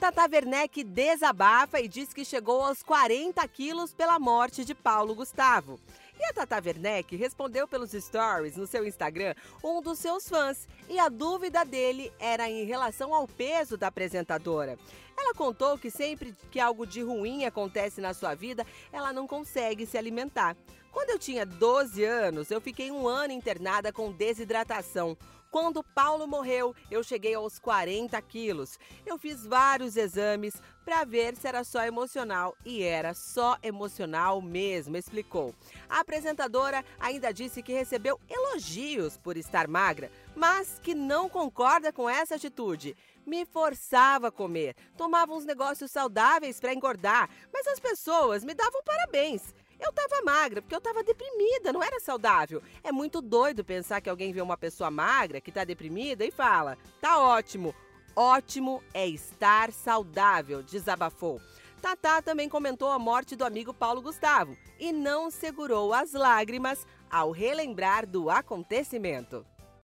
Tata Werneck desabafa e diz que chegou aos 40 quilos pela morte de Paulo Gustavo. E a Tata Werneck respondeu pelos stories no seu Instagram um dos seus fãs, e a dúvida dele era em relação ao peso da apresentadora. Ela contou que sempre que algo de ruim acontece na sua vida, ela não consegue se alimentar. Quando eu tinha 12 anos, eu fiquei um ano internada com desidratação. Quando Paulo morreu, eu cheguei aos 40 quilos. Eu fiz vários exames para ver se era só emocional e era só emocional mesmo, explicou. A apresentadora ainda disse que recebeu elogios por estar magra, mas que não concorda com essa atitude. Me forçava a comer, tomava uns negócios saudáveis para engordar, mas as pessoas me davam parabéns. Eu tava magra porque eu tava deprimida, não era saudável. É muito doido pensar que alguém vê uma pessoa magra que tá deprimida e fala: "Tá ótimo". Ótimo é estar saudável, desabafou. Tatá também comentou a morte do amigo Paulo Gustavo e não segurou as lágrimas ao relembrar do acontecimento.